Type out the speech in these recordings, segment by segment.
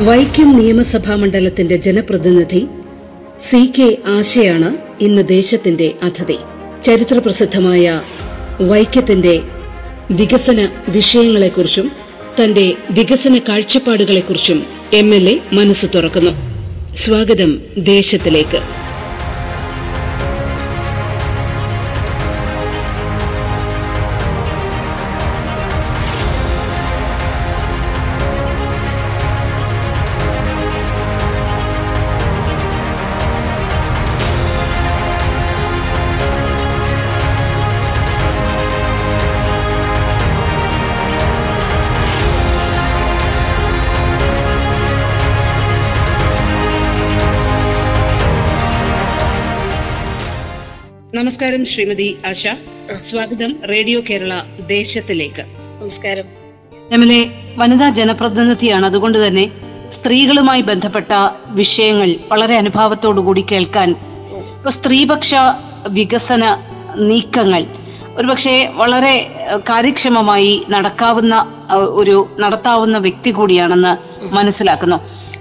വൈക്കം നിയമസഭാ മണ്ഡലത്തിന്റെ ജനപ്രതിനിധി സി കെ ആശയാണ് ഇന്ന് ദേശത്തിന്റെ അതിഥി. ചരിത്രപ്രസിദ്ധമായ വൈക്കത്തിന്റെ വികസന വിഷയങ്ങളെക്കുറിച്ചും തന്റെ വികസന കാഴ്ചപ്പാടുകളെക്കുറിച്ചും എം എൽ എ മനസ്സ് തുറക്കുന്നു. സ്വാഗതം ദേശത്തിലേക്ക്. നമസ്കാരം ശ്രീമതി ആശ. സ്വാഗതം റേഡിയോ കേരള ദേശത്തിലേക്ക്. നമസ്കാരം. എം എൽ എ വനിതാ ജനപ്രതിനിധിയാണ്. അതുകൊണ്ട് തന്നെ സ്ത്രീകളുമായി ബന്ധപ്പെട്ട വിഷയങ്ങൾ വളരെ അനുഭാവത്തോടുകൂടി കേൾക്കാൻ ഇപ്പൊ സ്ത്രീപക്ഷ വികസന നീക്കങ്ങൾ ഒരുപക്ഷെ വളരെ കാര്യക്ഷമമായി നടക്കാവുന്ന ഒരു നടത്താവുന്ന വ്യക്തി കൂടിയാണെന്ന് മനസ്സിലാക്കുന്നു.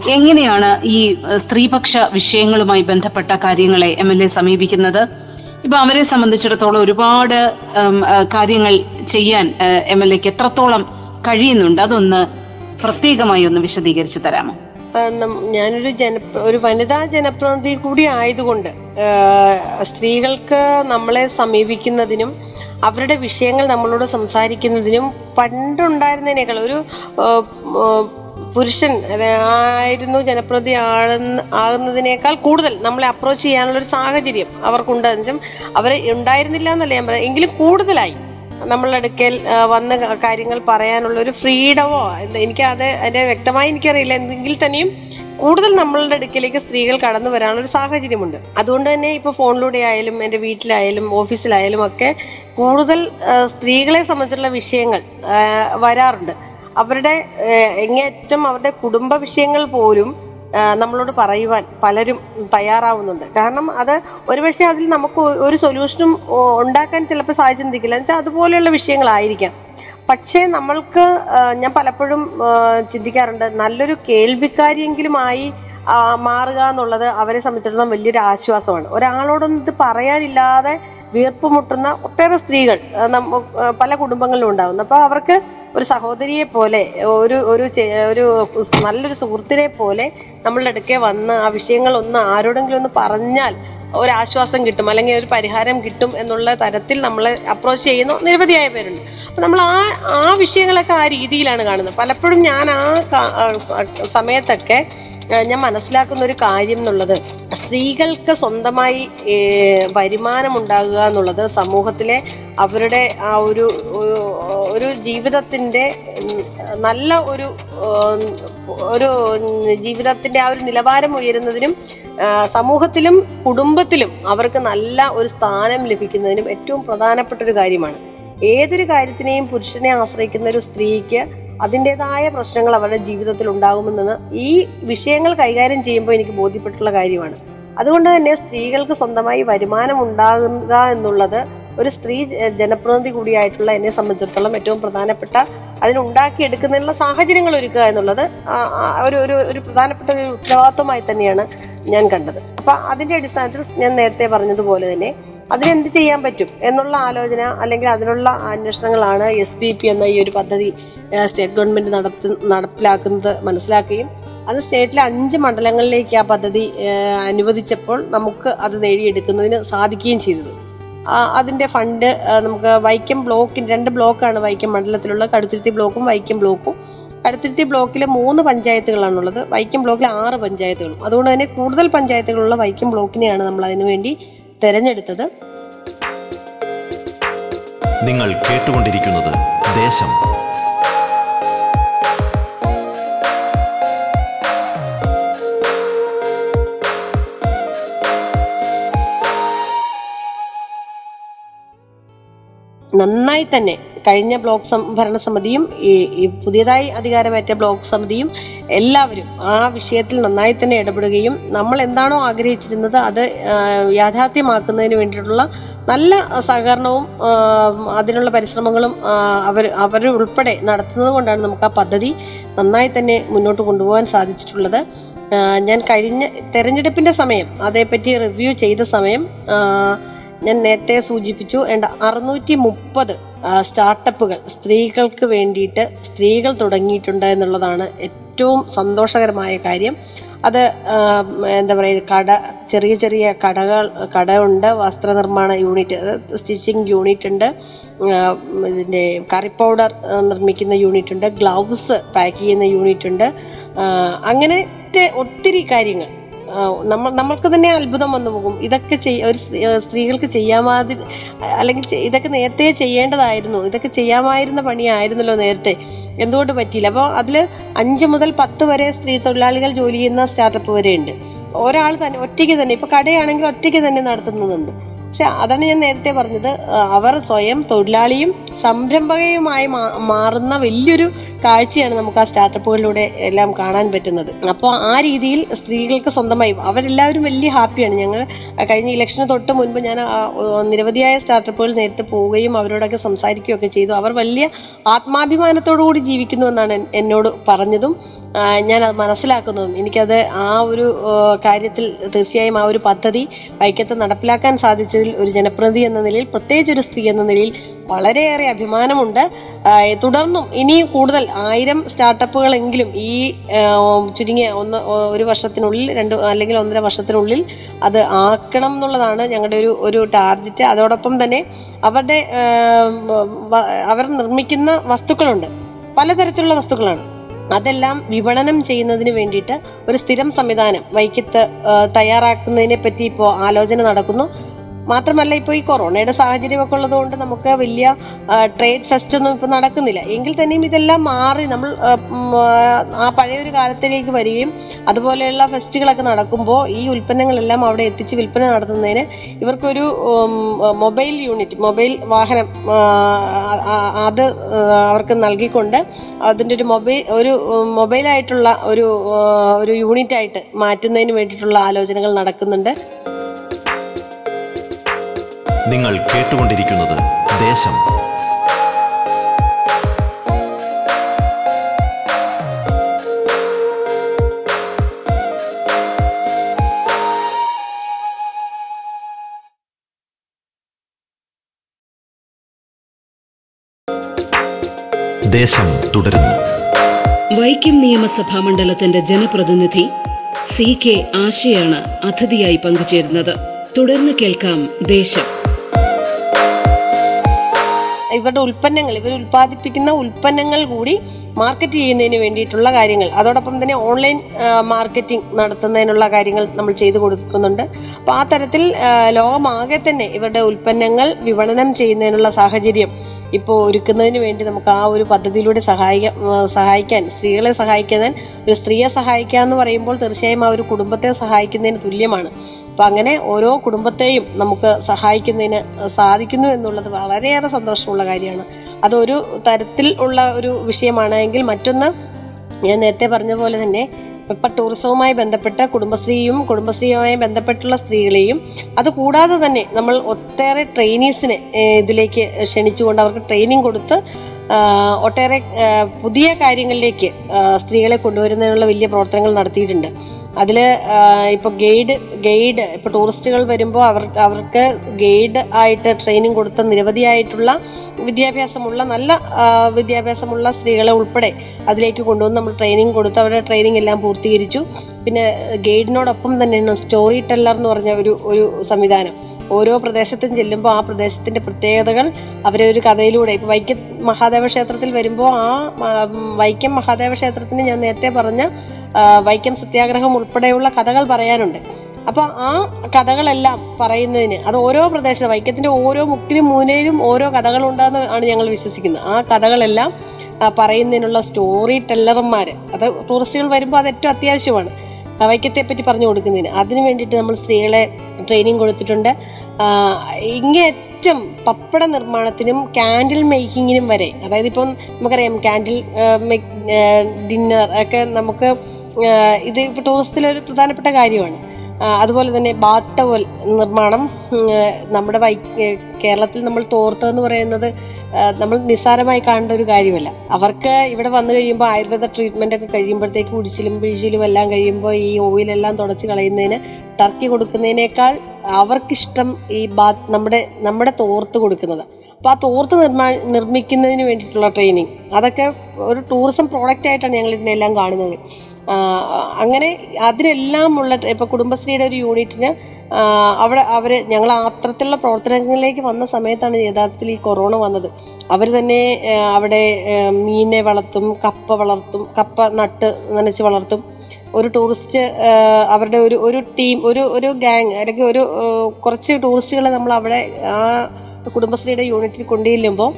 എങ്ങനെയാണ് ഈ സ്ത്രീപക്ഷ വിഷയങ്ങളുമായി ബന്ധപ്പെട്ട കാര്യങ്ങളെ എം എൽ എ സമീപിക്കുന്നത്? ഇപ്പൊ അവരെ സംബന്ധിച്ചിടത്തോളം ഒരുപാട് കാര്യങ്ങൾ ചെയ്യാൻ എം എൽ എക്ക് എത്രത്തോളം കഴിയുന്നുണ്ട് അതൊന്ന് പ്രത്യേകമായി ഒന്ന് വിശദീകരിച്ചു തരാമോ? കാരണം ഞാനൊരു ജന ഒരു വനിതാ ജനപ്രതിനിധി കൂടി ആയതുകൊണ്ട് സ്ത്രീകൾക്ക് നമ്മളെ സമീപിക്കുന്നതിനും അവരുടെ വിഷയങ്ങൾ നമ്മളോട് സംസാരിക്കുന്നതിനും പണ്ടുണ്ടായിരുന്നതിനേക്കാൾ ഒരു പുരുഷൻ ആയിരുന്നു ജനപ്രതി ആകുന്നതിനേക്കാൾ കൂടുതൽ നമ്മളെ അപ്രോച്ച് ചെയ്യാനുള്ള ഒരു സാഹചര്യം അവർക്കുണ്ട് എന്നുവെച്ചാൽ അവരെ ഉണ്ടായിരുന്നില്ല എന്നല്ല ഞാൻ പറയാം എങ്കിലും കൂടുതലായി നമ്മളുടെ അടുക്കൽ വന്ന് കാര്യങ്ങൾ പറയാനുള്ള ഒരു ഫ്രീഡമോ എനിക്ക് അത് അതിന്റെ വ്യക്തമായി എനിക്കറിയില്ല. എന്തെങ്കിൽ തന്നെയും കൂടുതൽ നമ്മളുടെ അടുക്കിലേക്ക് സ്ത്രീകൾ കടന്നു വരാനുള്ള ഒരു സാഹചര്യമുണ്ട്. അതുകൊണ്ട് തന്നെ ഇപ്പൊ ഫോണിലൂടെ ആയാലും എന്റെ വീട്ടിലായാലും ഓഫീസിലായാലും ഒക്കെ കൂടുതൽ സ്ത്രീകളെ സംബന്ധിച്ചുള്ള വിഷയങ്ങൾ വരാറുണ്ട്. അവരുടെ എങ്ങേറ്റം അവരുടെ കുടുംബ വിഷയങ്ങൾ പോലും നമ്മളോട് പറയുവാൻ പലരും തയ്യാറാവുന്നുണ്ട്. കാരണം അത് ഒരുപക്ഷെ അതിൽ നമുക്ക് ഒരു സൊല്യൂഷനും ഉണ്ടാക്കാൻ ചിലപ്പോൾ സാധിച്ചിരിക്കില്ല എന്നുവെച്ചാൽ അതുപോലെയുള്ള വിഷയങ്ങളായിരിക്കാം. പക്ഷേ നമ്മൾക്ക് ഞാൻ പലപ്പോഴും ചിന്തിക്കാറുണ്ട് നല്ലൊരു കേൾവിക്കാരിയെങ്കിലും ആയി ആ, മാറുക എന്നുള്ളത് അവരെ സംബന്ധിച്ചിടത്തോളം വലിയൊരു ആശ്വാസമാണ്. ഒരാളോടൊന്നും ഇത് പറയാനില്ലാതെ വീർപ്പ് മുട്ടുന്ന ഒട്ടേറെ സ്ത്രീകൾ പല കുടുംബങ്ങളിലും ഉണ്ടാകുന്നു. അപ്പോൾ അവർക്ക് ഒരു സഹോദരിയെ പോലെ ഒരു ഒരു ഒരു നല്ലൊരു സുഹൃത്തിനെ പോലെ നമ്മളുടെ അടുക്കെ വന്ന് ആ വിഷയങ്ങൾ ഒന്ന് ആരോടെങ്കിലും ഒന്ന് പറഞ്ഞാൽ ഒരാശ്വാസം കിട്ടും അല്ലെങ്കിൽ ഒരു പരിഹാരം കിട്ടും എന്നുള്ള തരത്തിൽ നമ്മൾ അപ്രോച്ച് ചെയ്യുന്ന നിരവധിയായ പേരുണ്ട്. അപ്പൊ നമ്മൾ ആ ആ വിഷയങ്ങളൊക്കെ ആ രീതിയിലാണ് കാണുന്നത്. പലപ്പോഴും ഞാൻ ആ സമയത്തൊക്കെ ഞാൻ മനസ്സിലാക്കുന്ന ഒരു കാര്യം എന്നുള്ളത് സ്ത്രീകൾക്ക് സ്വന്തമായി വരുമാനമുണ്ടാകുക എന്നുള്ളത് സമൂഹത്തിലെ അവരുടെ ആ ഒരു ഒരു- ജീവിതത്തിന്റെ നല്ല ഒരു ഒരു ജീവിതത്തിന്റെ ആ ഒരു നിലവാരം ഉയരുന്നതിനും സമൂഹത്തിലും കുടുംബത്തിലും അവർക്ക് നല്ല ഒരു സ്ഥാനം ലഭിക്കുന്നതിനും ഏറ്റവും പ്രധാനപ്പെട്ട ഒരു കാര്യമാണ്. ഏതൊരു കാര്യത്തിനെയും പുരുഷനെ ആശ്രയിക്കുന്ന ഒരു സ്ത്രീക്ക് അതിന്റെതായ പ്രശ്നങ്ങൾ അവരുടെ ജീവിതത്തിൽ ഉണ്ടാകുമെന്ന് ഈ വിഷയങ്ങൾ കൈകാര്യം ചെയ്യുമ്പോൾ എനിക്ക് ബോധ്യപ്പെട്ടുള്ള കാര്യമാണ്. അതുകൊണ്ട് തന്നെ സ്ത്രീകൾക്ക് സ്വന്തമായി വരുമാനം ഉണ്ടാകുക എന്നുള്ളത് ഒരു സ്ത്രീ ജനപ്രതിനിധി കൂടിയായിട്ടുള്ള എന്നെ സംബന്ധിച്ചിടത്തോളം ഏറ്റവും പ്രധാനപ്പെട്ട അതിനുണ്ടാക്കിയെടുക്കുന്നതിനുള്ള സാഹചര്യങ്ങൾ ഒരുക്കുക എന്നുള്ളത് ഒരു ഒരു ഒരു പ്രധാനപ്പെട്ട ഒരു ഉത്തരവാദിത്വമായി തന്നെയാണ് ഞാൻ കണ്ടത്. അപ്പം അതിന്റെ അടിസ്ഥാനത്തിൽ ഞാൻ നേരത്തെ പറഞ്ഞതുപോലെ തന്നെ അതിനെന്ത് ചെയ്യാൻ പറ്റും എന്നുള്ള ആലോചന അല്ലെങ്കിൽ അതിനുള്ള അന്വേഷണങ്ങളാണ് എസ് പി പി എന്ന ഈ ഒരു പദ്ധതി സ്റ്റേറ്റ് ഗവൺമെന്റ് നടത്തി നടപ്പിലാക്കുന്നത് മനസ്സിലാക്കുകയും അത് സ്റ്റേറ്റിലെ അഞ്ച് മണ്ഡലങ്ങളിലേക്ക് ആ പദ്ധതി അനുവദിച്ചപ്പോൾ നമുക്ക് അത് നേടിയെടുക്കുന്നതിന് സാധിക്കുകയും ചെയ്തത്. അതിന്റെ ഫണ്ട് നമുക്ക് വൈക്കം ബ്ലോക്കിന് രണ്ട് ബ്ലോക്കാണ് വൈക്കം മണ്ഡലത്തിലുള്ള കടുത്തിരുത്തി ബ്ലോക്കും വൈക്കം ബ്ലോക്കും. കടുത്തിരുത്തി ബ്ലോക്കിലെ മൂന്ന് പഞ്ചായത്തുകളാണുള്ളത്. വൈക്കം ബ്ലോക്കിൽ ആറ് പഞ്ചായത്തുകളും. അതുകൊണ്ട് തന്നെ കൂടുതൽ പഞ്ചായത്തുകളുള്ള വൈക്കം ബ്ലോക്കിനെയാണ് നമ്മൾ അതിനു വേണ്ടി തെരഞ്ഞെടുത്തത് നിങ്ങൾ കേട്ടുകൊണ്ടിരിക്കുന്നത് ദേശം. നന്നായി തന്നെ. കഴിഞ്ഞ ബ്ലോക്ക് ഭരണ ഭരണസമിതിയും ഈ പുതിയതായി അധികാരമേറ്റ ബ്ലോക്ക് സമിതിയും എല്ലാവരും ആ വിഷയത്തിൽ നന്നായി തന്നെ ഇടപെടുകയും നമ്മൾ എന്താണോ ആഗ്രഹിച്ചിരുന്നത് അത് യാഥാർത്ഥ്യമാക്കുന്നതിന് വേണ്ടിയിട്ടുള്ള നല്ല സഹകരണവും അതിനുള്ള പരിശ്രമങ്ങളും അവർ ഉൾപ്പെടെ നടത്തുന്നത് കൊണ്ടാണ് നമുക്ക് ആ പദ്ധതി നന്നായി തന്നെ മുന്നോട്ട് കൊണ്ടുപോകാൻ സാധിച്ചിട്ടുള്ളത്. ഞാൻ കഴിഞ്ഞ തെരഞ്ഞെടുപ്പിന്റെ സമയം അതേപ്പറ്റി റിവ്യൂ ചെയ്ത സമയം ഞാൻ നേരത്തെ സൂചിപ്പിച്ചു അറുന്നൂറ്റി മുപ്പത് സ്റ്റാർട്ടപ്പുകൾ സ്ത്രീകൾക്ക് വേണ്ടിയിട്ട് സ്ത്രീകൾ തുടങ്ങിയിട്ടുണ്ട് എന്നുള്ളതാണ് ഏറ്റവും സന്തോഷകരമായ കാര്യം. അത് എന്താ പറയുക കട ചെറിയ ചെറിയ കടകൾ കടയുണ്ട് വസ്ത്രനിർമ്മാണ യൂണിറ്റ് സ്റ്റിച്ചിങ് യൂണിറ്റ് ഉണ്ട്. ഇതിന്റെ കറി പൗഡർ നിർമ്മിക്കുന്ന യൂണിറ്റ് ഉണ്ട്. ഗ്ലൗസ് പാക്ക് ചെയ്യുന്ന യൂണിറ്റ് ഉണ്ട്. അങ്ങനത്തെ ഒത്തിരി കാര്യങ്ങൾ. നമ്മൾ നമ്മൾക്ക് തന്നെ അത്ഭുതം വന്നു പോകും. ഇതൊക്കെ ചെയ്യ ഒരു സ്ത്രീകൾക്ക് ചെയ്യാമാതി അല്ലെങ്കിൽ ഇതൊക്കെ നേരത്തെ ചെയ്യേണ്ടതായിരുന്നു. ഇതൊക്കെ ചെയ്യാമായിരുന്ന പണിയായിരുന്നല്ലോ നേരത്തെ. എന്തുകൊണ്ട് പറ്റിയില്ല? അപ്പോൾ അതിൽ അഞ്ച് മുതൽ പത്ത് വരെ സ്ത്രീ തൊഴിലാളികൾ ജോലി ചെയ്യുന്ന സ്റ്റാർട്ടപ്പ് വരെ ഉണ്ട് ഒരാൾ തന്നെ ഒറ്റയ്ക്ക് തന്നെ ഇപ്പോൾ കടയാണെങ്കിൽ ഒറ്റയ്ക്ക് തന്നെ നടത്തുന്നതുണ്ട്. പക്ഷെ അതാണ് ഞാൻ നേരത്തെ പറഞ്ഞത്. അവർ സ്വയം തൊഴിലാളിയും സംരംഭകയുമായി മാറുന്ന വലിയൊരു കാഴ്ചയാണ് നമുക്ക് ആ സ്റ്റാർട്ടപ്പുകളിലൂടെ എല്ലാം കാണാൻ പറ്റുന്നത്. അപ്പോൾ ആ രീതിയിൽ സ്ത്രീകൾക്ക് സ്വന്തമായി അവരെല്ലാവരും വലിയ ഹാപ്പിയാണ്. ഞങ്ങൾ കഴിഞ്ഞ ഇലക്ഷന് തൊട്ട് മുൻപ് ഞാൻ നിരവധിയായ സ്റ്റാർട്ടപ്പുകൾ നേരത്തെ പോവുകയും അവരോടൊക്കെ സംസാരിക്കുകയൊക്കെ ചെയ്തു. അവർ വലിയ ആത്മാഭിമാനത്തോടു കൂടി ജീവിക്കുന്നു എന്നാണ് എന്നോട് പറഞ്ഞതും ഞാൻ അത് മനസ്സിലാക്കുന്നതും. എനിക്കത് ആ ഒരു കാര്യത്തിൽ തീർച്ചയായും ആ ഒരു പദ്ധതി വൈക്കത്ത് നടപ്പിലാക്കാൻ സാധിച്ചതിൽ ഒരു ജനപ്രതി എന്ന നിലയിൽ പ്രത്യേകിച്ച് ഒരു സ്ത്രീ എന്ന നിലയിൽ വളരെയേറെ അഭിമാനമുണ്ട്. തുടർന്നും ഇനിയും കൂടുതൽ ആയിരം സ്റ്റാർട്ടപ്പുകളെങ്കിലും ഈ ചുരുങ്ങിയ ഒന്ന് ഒരു വർഷത്തിനുള്ളിൽ രണ്ട് അല്ലെങ്കിൽ ഒന്നര വർഷത്തിനുള്ളിൽ അത് ആക്കണം എന്നുള്ളതാണ് ഞങ്ങളുടെ ഒരു ഒരു ടാർജറ്റ്. അതോടൊപ്പം തന്നെ അവരുടെ അവർ നിർമ്മിക്കുന്ന വസ്തുക്കളുണ്ട്. പലതരത്തിലുള്ള വസ്തുക്കളാണ്. അതെല്ലാം വിപണനം ചെയ്യുന്നതിന് വേണ്ടിയിട്ട് ഒരു സ്ഥിരം സംവിധാനം വൈക്കത്ത് തയ്യാറാക്കുന്നതിനെ പറ്റി ഇപ്പോൾ ആലോചന നടക്കുന്നു. മാത്രമല്ല ഇപ്പോൾ ഈ കൊറോണയുടെ സാഹചര്യമൊക്കെ ഉള്ളതുകൊണ്ട് നമുക്ക് വലിയ ട്രേഡ് ഫെസ്റ്റ് ഒന്നും ഇപ്പോൾ നടക്കുന്നില്ല. എങ്കിൽ തന്നെയും ഇതെല്ലാം മാറി നമ്മൾ ആ, പഴയ പഴയൊരു കാലത്തിലേക്ക് വരികയും അതുപോലെയുള്ള ഫെസ്റ്റുകളൊക്കെ നടക്കുമ്പോൾ ഈ ഉൽപ്പന്നങ്ങളെല്ലാം അവിടെ എത്തിച്ച് വിൽപ്പന നടത്തുന്നതിന് ഇവർക്കൊരു മൊബൈൽ യൂണിറ്റ് മൊബൈൽ വാഹനം അത് അവർക്ക് നൽകിക്കൊണ്ട് അതിന്റെ ഒരു മൊബൈൽ ഒരു മൊബൈലായിട്ടുള്ള ഒരു ഒരു യൂണിറ്റ് ആയിട്ട് മാറ്റുന്നതിന് വേണ്ടിയിട്ടുള്ള ആലോചനകൾ നടക്കുന്നുണ്ട്. നിങ്ങൾ കേട്ടുകൊണ്ടിരിക്കുന്നത് ദേശം. ദേശം തുടരുന്നു. വൈക്കം നിയമസഭാ മണ്ഡലത്തിന്റെ ജനപ്രതിനിധി സി കെ ആശയാണ് അതിഥിയായി പങ്കുചേരുന്നത്. തുടർന്ന് കേൾക്കാം ദേശം. ഇവരുടെ ഉൽപ്പന്നങ്ങൾ ഇവർ ഉൽപ്പാദിപ്പിക്കുന്ന ഉൽപ്പന്നങ്ങൾ കൂടി മാർക്കറ്റ് ചെയ്യുന്നതിന് വേണ്ടിയിട്ടുള്ള കാര്യങ്ങൾ. അതോടൊപ്പം തന്നെ ഓൺലൈൻ മാർക്കറ്റിംഗ് നടത്തുന്നതിനുള്ള കാര്യങ്ങൾ നമ്മൾ ചെയ്തു കൊടുക്കുന്നുണ്ട്. അപ്പോൾ ആ തരത്തിൽ ലോകമാകെ തന്നെ ഇവരുടെ ഉൽപ്പന്നങ്ങൾ വിപണനം ചെയ്യുന്നതിനുള്ള സാഹചര്യം ഇപ്പോൾ ഒരുക്കുന്നതിന് വേണ്ടി നമുക്ക് ആ ഒരു പദ്ധതിയിലൂടെ സഹായിക്കാൻ സഹായിക്കാൻ സ്ത്രീകളെ സഹായിക്കാൻ ഒരു സ്ത്രീയെ സഹായിക്കുക എന്ന് പറയുമ്പോൾ തീർച്ചയായും ആ ഒരു കുടുംബത്തെ സഹായിക്കുന്നതിന് തുല്യമാണ്. അപ്പം അങ്ങനെ ഓരോ കുടുംബത്തെയും നമുക്ക് സഹായിക്കുന്നതിന് സാധിക്കുന്നു എന്നുള്ളത് വളരെയേറെ സന്തോഷമുള്ള കാര്യമാണ്. അതൊരു തരത്തിൽ ഉള്ള ഒരു വിഷയമാണ് എങ്കിൽ മറ്റൊന്ന് ഞാൻ നേരത്തെ പറഞ്ഞ പോലെ തന്നെ ഇപ്പം ടൂറിസവുമായി ബന്ധപ്പെട്ട കുടുംബശ്രീയും കുടുംബശ്രീയുമായി ബന്ധപ്പെട്ടുള്ള സ്ത്രീകളെയും അതുകൂടാതെ തന്നെ നമ്മൾ ഒട്ടേറെ ട്രെയിനീസിനെ ഇതിലേക്ക് ക്ഷണിച്ചുകൊണ്ട് അവർക്ക് ട്രെയിനിങ് കൊടുത്ത് ഒട്ടേറെ പുതിയ കാര്യങ്ങളിലേക്ക് സ്ത്രീകളെ കൊണ്ടുവരുന്നതിനുള്ള വലിയ പ്രവർത്തനങ്ങൾ നടത്തിയിട്ടുണ്ട്. അതിൽ ഇപ്പോൾ ഗൈഡ് ഗൈഡ് ഇപ്പോൾ ടൂറിസ്റ്റുകൾ വരുമ്പോൾ അവർ അവർക്ക് ഗൈഡ് ആയിട്ട് ട്രെയിനിങ് കൊടുത്ത നിരവധിയായിട്ടുള്ള വിദ്യാഭ്യാസമുള്ള നല്ല വിദ്യാഭ്യാസമുള്ള സ്ത്രീകളെ ഉൾപ്പെടെ അതിലേക്ക് കൊണ്ടുവന്ന് നമ്മൾ ട്രെയിനിങ് കൊടുത്ത് അവരുടെ ട്രെയിനിങ് എല്ലാം പൂർത്തീകരിച്ചു. പിന്നെ ഗൈഡിനോടൊപ്പം തന്നെയാണ് സ്റ്റോറി ടെല്ലർ എന്ന് പറഞ്ഞ ഒരു ഒരു സംവിധാനം. ഓരോ പ്രദേശത്തും ചെല്ലുമ്പോൾ ആ പ്രദേശത്തിന്റെ പ്രത്യേകതകൾ അവരെ ഒരു കഥയിലൂടെ. ഇപ്പൊ വൈക്കം മഹാദേവ ക്ഷേത്രത്തിൽ വരുമ്പോൾ ആ വൈക്കം മഹാദേവ ക്ഷേത്രത്തിന് ഞാൻ നേരത്തെ പറഞ്ഞ വൈക്കം സത്യാഗ്രഹം ഉൾപ്പെടെയുള്ള കഥകൾ പറയാനുണ്ട്. അപ്പോൾ ആ കഥകളെല്ലാം പറയുന്നതിന് അത് ഓരോ പ്രദേശത്ത് വൈക്കത്തിന്റെ ഓരോ മുക്കിലും മൂലയിലും ഓരോ കഥകളുണ്ടെന്ന് ആണ് ഞങ്ങൾ വിശ്വസിക്കുന്നത്. ആ കഥകളെല്ലാം പറയുന്നതിനുള്ള സ്റ്റോറി ടെല്ലർമാർ അത് ടൂറിസ്റ്റുകൾ വരുമ്പോൾ അത് ഏറ്റവും അത്യാവശ്യമാണ്. വൈക്കത്തെ പറ്റി പറഞ്ഞു കൊടുക്കുന്നതിന്. അതിനു വേണ്ടിയിട്ട് നമ്മൾ സ്ത്രീകളെ ട്രെയിനിങ് കൊടുത്തിട്ടുണ്ട്. ഇങ്ങേറ്റം പപ്പട നിർമ്മാണത്തിനും കാൻഡിൽ മേക്കിങ്ങിനും വരെ അതായത് ഇപ്പം നമുക്കറിയാം കാൻഡിൽ ഡിന്നർ ഒക്കെ നമുക്ക് ഇത് ഇപ്പോൾ ടൂറിസത്തിലെ ഒരു പ്രധാനപ്പെട്ട കാര്യമാണ്. അതുപോലെ തന്നെ ബാട്ട നിർമ്മാണം നമ്മുടെ വൈ കേരളത്തിൽ നമ്മൾ തോർത്ത് എന്ന് പറയുന്നത് നമ്മൾ നിസ്സാരമായി കാണേണ്ട ഒരു കാര്യമല്ല. അവർക്ക് ഇവിടെ വന്നു കഴിയുമ്പോൾ ആയുർവേദ ട്രീറ്റ്മെന്റ് ഒക്കെ കഴിയുമ്പോഴത്തേക്ക് കുടിച്ചിലും പിഴിച്ചിലും എല്ലാം കഴിയുമ്പോൾ ഈ ഓയിലെല്ലാം തുടച്ച് കളയുന്നതിന് ടർക്കി കൊടുക്കുന്നതിനേക്കാൾ അവർക്കിഷ്ടം ഈ ബാ നമ്മുടെ നമ്മുടെ തോർത്ത് കൊടുക്കുന്നത്. അപ്പോൾ ആ തോർത്ത് നിർമ്മാ നിർമ്മിക്കുന്നതിന് വേണ്ടിയിട്ടുള്ള ട്രെയിനിങ് അതൊക്കെ ഒരു ടൂറിസം പ്രോഡക്റ്റ് ആയിട്ടാണ് ഞങ്ങൾ ഇതിനെല്ലാം കാണുന്നത്. അങ്ങനെ അതിനെല്ലാം ഉള്ള ഇപ്പോൾ കുടുംബശ്രീയുടെ ഒരു യൂണിറ്റിന് അവിടെ അവർ ഞങ്ങൾ അത്തരത്തിലുള്ള പ്രവർത്തനങ്ങളിലേക്ക് വന്ന സമയത്താണ് യഥാർത്ഥത്തിൽ ഈ കൊറോണ വന്നത്. അവർ തന്നെ അവിടെ മീനെ വളർത്തും കപ്പ വളർത്തും കപ്പ നട്ട് നനച്ച് വളർത്തും. ഒരു ടൂറിസ്റ്റ് അവരുടെ ഒരു ഒരു ടീം ഒരു ഒരു ഗാങ് അല്ലെങ്കിൽ ഒരു കുറച്ച് ടൂറിസ്റ്റുകളെ നമ്മൾ അവിടെ ആ കുടുംബശ്രീയുടെ യൂണിറ്റിൽ കൊണ്ടുചെല്ലുമ്പോൾ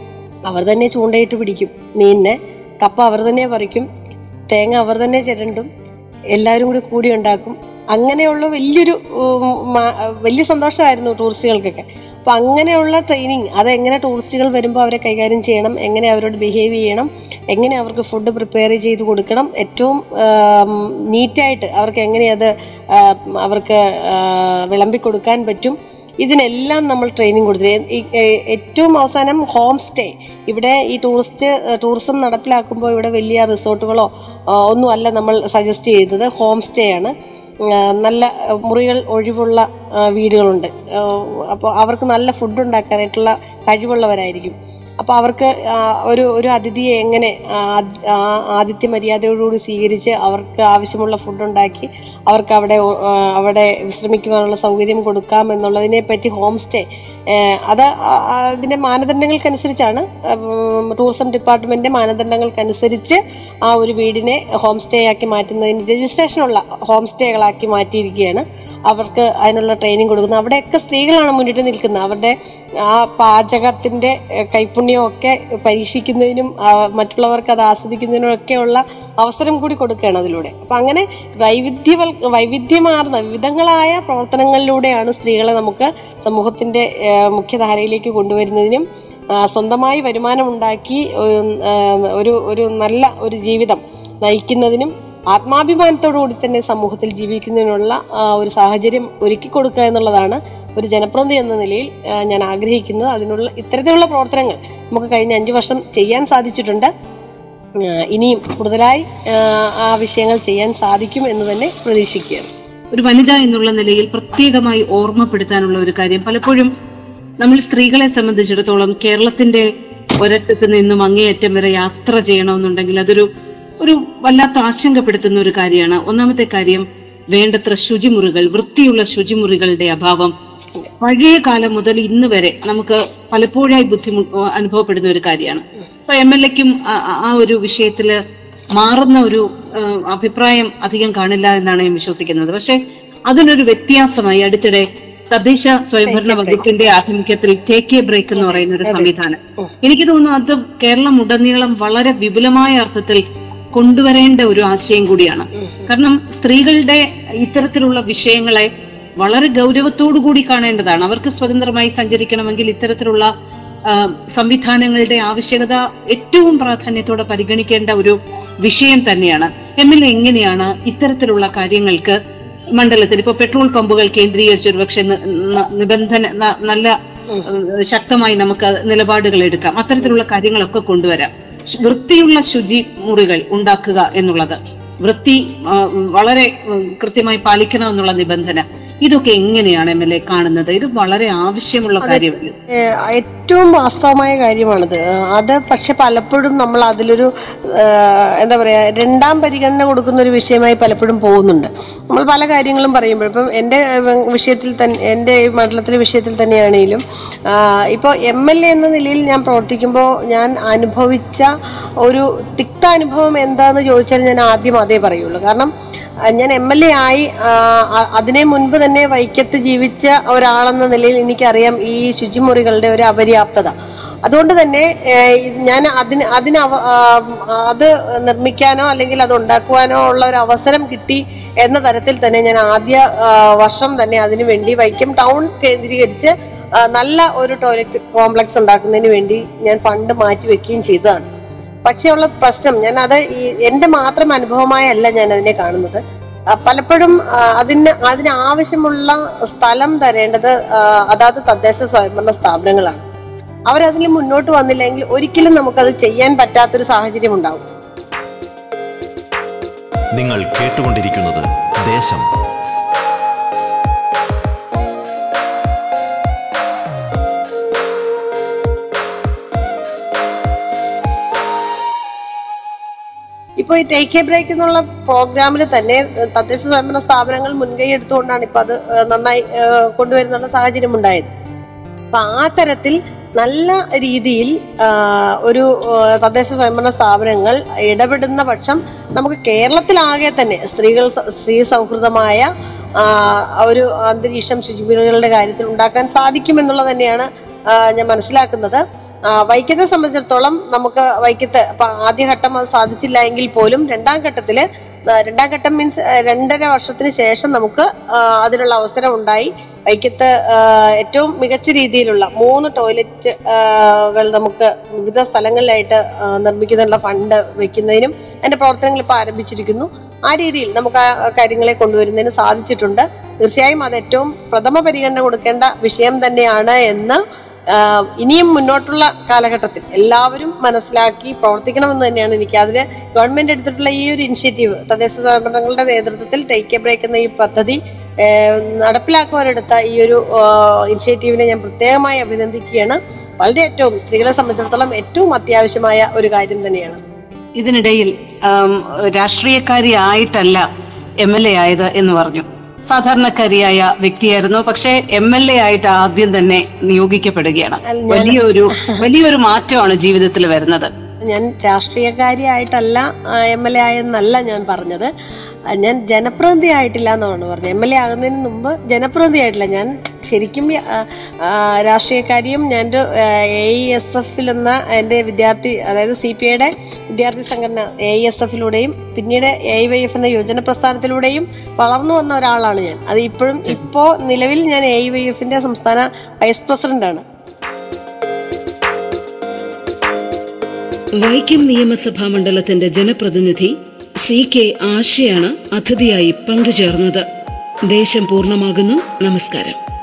അവർ തന്നെ ചൂണ്ടയിട്ട് പിടിക്കും മീനിനെ. കപ്പ അവർ തന്നെ പറിക്കും. തേങ്ങ അവർ തന്നെ ചിരണ്ടും എല്ലാവരും കൂടി കൂടി ഉണ്ടാക്കും. അങ്ങനെയുള്ള വലിയൊരു വലിയ സന്തോഷമായിരുന്നു ടൂറിസ്റ്റുകൾക്കൊക്കെ. അപ്പൊ അങ്ങനെയുള്ള ട്രെയിനിങ് അത് എങ്ങനെ ടൂറിസ്റ്റുകൾ വരുമ്പോൾ അവരെ കൈകാര്യം ചെയ്യണം എങ്ങനെ അവരോട് ബിഹേവ് ചെയ്യണം എങ്ങനെ അവർക്ക് ഫുഡ് പ്രിപ്പയർ ചെയ്ത് കൊടുക്കണം ഏറ്റവും നീറ്റായിട്ട് അവർക്ക് എങ്ങനെ അത് അവർക്ക് വിളമ്പിക്കൊടുക്കാൻ വിളമ്പി കൊടുക്കാൻ പറ്റും ഇതിനെല്ലാം നമ്മൾ ട്രെയിനിങ് കൊടുത്തു ഏറ്റവും അവസാനം ഹോം സ്റ്റേ ഇവിടെ ഈ ടൂറിസ്റ്റ് ടൂറിസം നടപ്പിലാക്കുമ്പോൾ ഇവിടെ വലിയ റിസോർട്ടുകളോ ഒന്നുമല്ല നമ്മൾ സജസ്റ്റ് ചെയ്തത് ഹോം സ്റ്റേ ആണ്. നല്ല മുറികൾ ഒഴിവുള്ള വീടുകളുണ്ട്. അപ്പോൾ അവർക്ക് നല്ല ഫുഡ് ഉണ്ടാക്കാനായിട്ടുള്ള കഴിവുള്ളവരായിരിക്കും. അപ്പോൾ അവർക്ക് ഒരു ഒരു അതിഥിയെ എങ്ങനെ ആദിത്യ മര്യാദയോടുകൂടി സ്വീകരിച്ച് അവർക്ക് ആവശ്യമുള്ള ഫുഡ് ഉണ്ടാക്കി അവർക്ക് അവിടെ അവിടെ വിശ്രമിക്കുവാനുള്ള സൗകര്യം കൊടുക്കാം എന്നുള്ളതിനെ പറ്റി ഹോം സ്റ്റേ അത് അതിന്റെ മാനദണ്ഡങ്ങൾക്കനുസരിച്ചാണ് ടൂറിസം ഡിപ്പാർട്ട്മെന്റിന്റെ മാനദണ്ഡങ്ങൾക്കനുസരിച്ച് ആ ഒരു വീടിനെ ഹോം സ്റ്റേ ആക്കി മാറ്റുന്നതിന് രജിസ്ട്രേഷനുള്ള ഹോം സ്റ്റേകളാക്കി മാറ്റിയിരിക്കുകയാണ്. അവർക്ക് അതിനുള്ള ട്രെയിനിങ് കൊടുക്കുന്നത് അവിടെയൊക്കെ സ്ത്രീകളാണ് മുന്നിട്ട് നിൽക്കുന്നത്. അവരുടെ ആ പാചകത്തിന്റെ കൈപ്പുണ്യമൊക്കെ പരീക്ഷിക്കുന്നതിനും മറ്റുള്ളവർക്ക് അത് ആസ്വദിക്കുന്നതിനും ഒക്കെയുള്ള അവസരം കൂടി കൊടുക്കുകയാണ് അതിലൂടെ. അപ്പം അങ്ങനെ വൈവിധ്യവൽ വൈവിധ്യമാർന്ന വിവിധങ്ങളായ പ്രവർത്തനങ്ങളിലൂടെയാണ് സ്ത്രീകളെ നമുക്ക് സമൂഹത്തിന്റെ മുഖ്യധാരയിലേക്ക് കൊണ്ടുവരുന്നതിനും സ്വന്തമായി വരുമാനമുണ്ടാക്കി ഒരു ഒരു നല്ല ഒരു ജീവിതം നയിക്കുന്നതിനും ആത്മാഭിമാനത്തോടു കൂടി തന്നെ സമൂഹത്തിൽ ജീവിക്കുന്നതിനുള്ള ഒരു സാഹചര്യം ഒരുക്കി കൊടുക്കുക എന്നുള്ളതാണ് ഒരു ജനപ്രതി എന്ന നിലയിൽ ഞാൻ ആഗ്രഹിക്കുന്നത്. അതിനുള്ള ഇത്തരത്തിലുള്ള പ്രവർത്തനങ്ങൾ നമുക്ക് കഴിഞ്ഞ അഞ്ചു വർഷം ചെയ്യാൻ സാധിച്ചിട്ടുണ്ട്. ഇനിയും കൂടുതലായി ആ വിഷയങ്ങൾ ചെയ്യാൻ സാധിക്കും എന്ന് തന്നെ പ്രതീക്ഷിക്കുകയാണ്. ഒരു വനിത എന്നുള്ള നിലയിൽ പ്രത്യേകമായി ഓർമ്മപ്പെടുത്താനുള്ള ഒരു കാര്യം പലപ്പോഴും നമ്മൾ സ്ത്രീകളെ സംബന്ധിച്ചിടത്തോളം കേരളത്തിന്റെ ഒരറ്റത്ത് നിന്നും അങ്ങേയറ്റം വരെ യാത്ര ചെയ്യണമെന്നുണ്ടെങ്കിൽ അതൊരു ഒരു വല്ലാത്ത ആശങ്കപ്പെടുത്തുന്ന ഒരു കാര്യമാണ്. ഒന്നാമത്തെ കാര്യം വേണ്ടത്ര ശുചിമുറികൾ വൃത്തിയുള്ള ശുചിമുറികളുടെ അഭാവം. പഴയ കാലം മുതൽ ഇന്ന് വരെ നമുക്ക് പലപ്പോഴായി ബുദ്ധിമു അനുഭവപ്പെടുന്ന ഒരു കാര്യമാണ്. അപ്പൊ എം എൽ എക്കും ആ ഒരു വിഷയത്തിൽ മാറുന്ന ഒരു അഭിപ്രായം അധികം കാണില്ല എന്നാണ് ഞാൻ വിശ്വസിക്കുന്നത്. പക്ഷെ അതിനൊരു വ്യത്യാസമായി അടുത്തിടെ തദ്ദേശ സ്വയംഭരണ വകുപ്പിന്റെ ആഭിമുഖ്യത്തിൽ ടേക്ക് എ ബ്രേക്ക് എന്ന് പറയുന്ന ഒരു സംവിധാനം. എനിക്ക് തോന്നുന്നു അത് കേരളം ഉടനീളം വളരെ വിപുലമായ അർത്ഥത്തിൽ കൊണ്ടുവരേണ്ട ഒരു ആശയം കൂടിയാണ്. കാരണം സ്ത്രീകളുടെ ഇത്തരത്തിലുള്ള വിഷയങ്ങളെ വളരെ ഗൗരവത്തോടു കൂടി കാണേണ്ടതാണ്. അവർക്ക് സ്വതന്ത്രമായി സഞ്ചരിക്കണമെങ്കിൽ ഇത്തരത്തിലുള്ള സംവിധാനങ്ങളുടെ ആവശ്യകത ഏറ്റവും പ്രാധാന്യത്തോടെ പരിഗണിക്കേണ്ട ഒരു വിഷയം തന്നെയാണ്. എം എൽ എ എങ്ങനെയാണ് ഇത്തരത്തിലുള്ള കാര്യങ്ങൾക്ക് മണ്ഡലത്തിൽ ഇപ്പൊ പെട്രോൾ പമ്പുകൾ കേന്ദ്രീകരിച്ച് ഒരുപക്ഷെ നിബന്ധന നല്ല ശക്തമായി നമുക്ക് നിലപാടുകൾ എടുക്കാം. അത്തരത്തിലുള്ള കാര്യങ്ങളൊക്കെ കൊണ്ടുവരാം. ശു- ശുചി മുറികൾ ഉണ്ടാക്കുക എന്നുള്ളത്. വൃത്തി വളരെ കൃത്യമായി പാലിക്കണം എന്നുള്ള നിബന്ധന. ഇതൊക്കെ എങ്ങനെയാണ് എം എൽ എ കാണുന്നത്? ഇത് വളരെ ആവശ്യമുള്ള കാര്യമല്ലേ ഏറ്റവും വാസ്തവമായ കാര്യമാണത്. അത് പക്ഷെ പലപ്പോഴും നമ്മൾ അതിലൊരു എന്താ പറയാ രണ്ടാം പരിഗണന കൊടുക്കുന്ന ഒരു വിഷയമായി പലപ്പോഴും പോകുന്നുണ്ട്. നമ്മൾ പല കാര്യങ്ങളും പറയുമ്പോൾ ഇപ്പം എന്റെ വിഷയത്തിൽ തന്നെ എന്റെ മണ്ഡലത്തിലെ വിഷയത്തിൽ തന്നെയാണെങ്കിലും ഇപ്പോൾ എം എൽ എ എന്ന നിലയിൽ ഞാൻ പ്രവർത്തിക്കുമ്പോൾ ഞാൻ അനുഭവിച്ച ഒരു തിക്താനുഭവം എന്താന്ന് ചോദിച്ചാൽ ഞാൻ ആദ്യം അതേ പറയുള്ളൂ. കാരണം ഞാൻ എം എൽ എ ആയി അതിനെ മുൻപ് തന്നെ വൈക്കത്ത് ജീവിച്ച ഒരാളെന്ന നിലയിൽ എനിക്കറിയാം ഈ ശുചിമുറികളുടെ ഒരു അപര്യാപ്തത. അതുകൊണ്ട് തന്നെ ഞാൻ അതിന് അതിന് അത് നിർമ്മിക്കാനോ അല്ലെങ്കിൽ അത് ഉണ്ടാക്കുവാനോ ഉള്ള ഒരു അവസരം കിട്ടി എന്ന തരത്തിൽ തന്നെ ഞാൻ ആദ്യ വർഷം തന്നെ അതിനു വേണ്ടി വൈക്കം ടൗൺ കേന്ദ്രീകരിച്ച് നല്ല ഒരു ടോയ്ലറ്റ് കോംപ്ലക്സ് ഉണ്ടാക്കുന്നതിന് വേണ്ടി ഞാൻ ഫണ്ട് മാറ്റി വെക്കുകയും ചെയ്തതാണ്. പക്ഷേ ഉള്ള പ്രശ്നം ഞാൻ അത് ഈ എന്റെ മാത്രം അനുഭവമായല്ല ഞാൻ അതിനെ കാണുന്നത് പലപ്പോഴും അതിന് അതിനാവശ്യമുള്ള സ്ഥലം തരേണ്ടത് അതാത് തദ്ദേശ സ്വയംഭരണ സ്ഥാപനങ്ങളാണ്. അവരതിൽ മുന്നോട്ട് വന്നില്ലെങ്കിൽ ഒരിക്കലും നമുക്കത് ചെയ്യാൻ പറ്റാത്തൊരു സാഹചര്യം ഉണ്ടാവും. നിങ്ങൾ കേട്ടുകൊണ്ടിരിക്കുന്നത് ദേശം. ഇപ്പൊ ഈ ടേക്ക് എ ബ്രേക്ക് എന്നുള്ള പ്രോഗ്രാമിൽ തന്നെ തദ്ദേശ സ്വയംഭരണ സ്ഥാപനങ്ങൾ മുൻകൈ എടുത്തുകൊണ്ടാണ് ഇപ്പൊ അത് നന്നായി കൊണ്ടുവരുന്നുള്ള സാഹചര്യം ഉണ്ടായത്. അപ്പൊ ആ തരത്തിൽ നല്ല രീതിയിൽ ഒരു തദ്ദേശ സ്വയംഭരണ സ്ഥാപനങ്ങൾ ഇടപെടുന്ന പക്ഷം നമുക്ക് കേരളത്തിലാകെ തന്നെ സ്ത്രീകൾ സ്ത്രീ സൗഹൃദമായ ഒരു അന്തരീക്ഷം ശുചിമുറികളുടെ കാര്യത്തിൽ ഉണ്ടാക്കാൻ സാധിക്കുമെന്നുള്ളത് തന്നെയാണ് ഞാൻ മനസ്സിലാക്കുന്നത്. വൈക്കത്തെ സംബന്ധിച്ചിടത്തോളം നമുക്ക് വൈക്കത്ത് അപ്പൊ ആദ്യഘട്ടം അത് സാധിച്ചില്ല എങ്കിൽ പോലും രണ്ടാം ഘട്ടത്തിൽ രണ്ടാം ഘട്ടം മീൻസ് രണ്ടര വർഷത്തിന് ശേഷം നമുക്ക് അതിനുള്ള അവസരം ഉണ്ടായി. വൈക്കത്ത് ഏറ്റവും മികച്ച രീതിയിലുള്ള മൂന്ന് ടോയ്ലറ്റ് കൾ നമുക്ക് വിവിധ സ്ഥലങ്ങളിലായിട്ട് നിർമ്മിക്കുന്നതിനുള്ള ഫണ്ട് വെക്കുന്നതിനും അതിന്റെ പ്രവർത്തനങ്ങൾ ഇപ്പോൾ ആരംഭിച്ചിരിക്കുന്നു. ആ രീതിയിൽ നമുക്ക് ആ കാര്യങ്ങളെ കൊണ്ടുവരുന്നതിന് സാധിച്ചിട്ടുണ്ട്. തീർച്ചയായും അത് ഏറ്റവും പ്രഥമ പരിഗണന കൊടുക്കേണ്ട വിഷയം തന്നെയാണ് എന്ന് ഇനിയും മുന്നോട്ടുള്ള കാലഘട്ടത്തിൽ എല്ലാവരും മനസ്സിലാക്കി പ്രവർത്തിക്കണമെന്ന് തന്നെയാണ് എനിക്ക് അതിൽ ഗവൺമെന്റ് എടുത്തിട്ടുള്ള ഈ ഒരു ഇനിഷ്യേറ്റീവ് തദ്ദേശ സ്വയംഭരണങ്ങളുടെ നേതൃത്വത്തിൽ ടേക്ക് എ ബ്രേക്ക് എന്ന ഈ പദ്ധതി നടപ്പിലാക്കുവാനെടുത്ത ഈ ഒരു ഇനിഷ്യേറ്റീവിനെ ഞാൻ പ്രത്യേകമായി അഭിനന്ദിക്കുകയാണ്. വളരെ ഏറ്റവും സ്ത്രീകളെ സംബന്ധിച്ചിടത്തോളം ഏറ്റവും അത്യാവശ്യമായ ഒരു കാര്യം തന്നെയാണ്. ഇതിനിടയിൽ രാഷ്ട്രീയക്കാരി ആയിട്ടല്ല എം എൽ എ ആയത് എന്ന് പറഞ്ഞു. സാധാരണക്കാരിയായ വ്യക്തിയായിരുന്നു. പക്ഷെ എം എൽ എ ആയിട്ട് ആദ്യം തന്നെ നിയോഗിക്കപ്പെടുകയാണ്. വലിയൊരു വലിയൊരു മാറ്റമാണ് ജീവിതത്തിൽ വരുന്നത്. ഞാൻ രാഷ്ട്രീയക്കാരിയായിട്ടല്ല എം എൽ എ ആയെന്നല്ല ഞാൻ പറഞ്ഞത്. ഞാൻ ജനപ്രതിനിധി ആയിട്ടില്ല എന്നാണ് പറഞ്ഞത്. എം എൽ എ ആകുന്നതിന് മുമ്പ് ജനപ്രതിനിധി ആയിട്ടില്ല. ഞാൻ ശരിക്കും രാഷ്ട്രീയക്കാരിയും ഞാൻ എ ഇ എസ് എഫിൽ എന്ന എന്റെ വിദ്യാർത്ഥി അതായത് സി പി ഐയുടെ വിദ്യാർത്ഥി സംഘടന എ എസ് എഫിലൂടെയും പിന്നീട് എ വൈ എഫ് എന്ന യുവജന പ്രസ്ഥാനത്തിലൂടെയും വളർന്നു വന്ന ഒരാളാണ് ഞാൻ. അത് ഇപ്പോഴും ഇപ്പോൾ നിലവിൽ ഞാൻ എ വൈ എഫിന്റെ സംസ്ഥാന വൈസ് പ്രസിഡന്റാണ് വൈക്കം നിയമസഭാ മണ്ഡലത്തിന്റെ ജനപ്രതിനിധി സി കെ ആശയാണ് അതിഥിയായി പങ്കുചേർന്നത്. ദേശം പൂർണമാകുന്നു. നമസ്കാരം.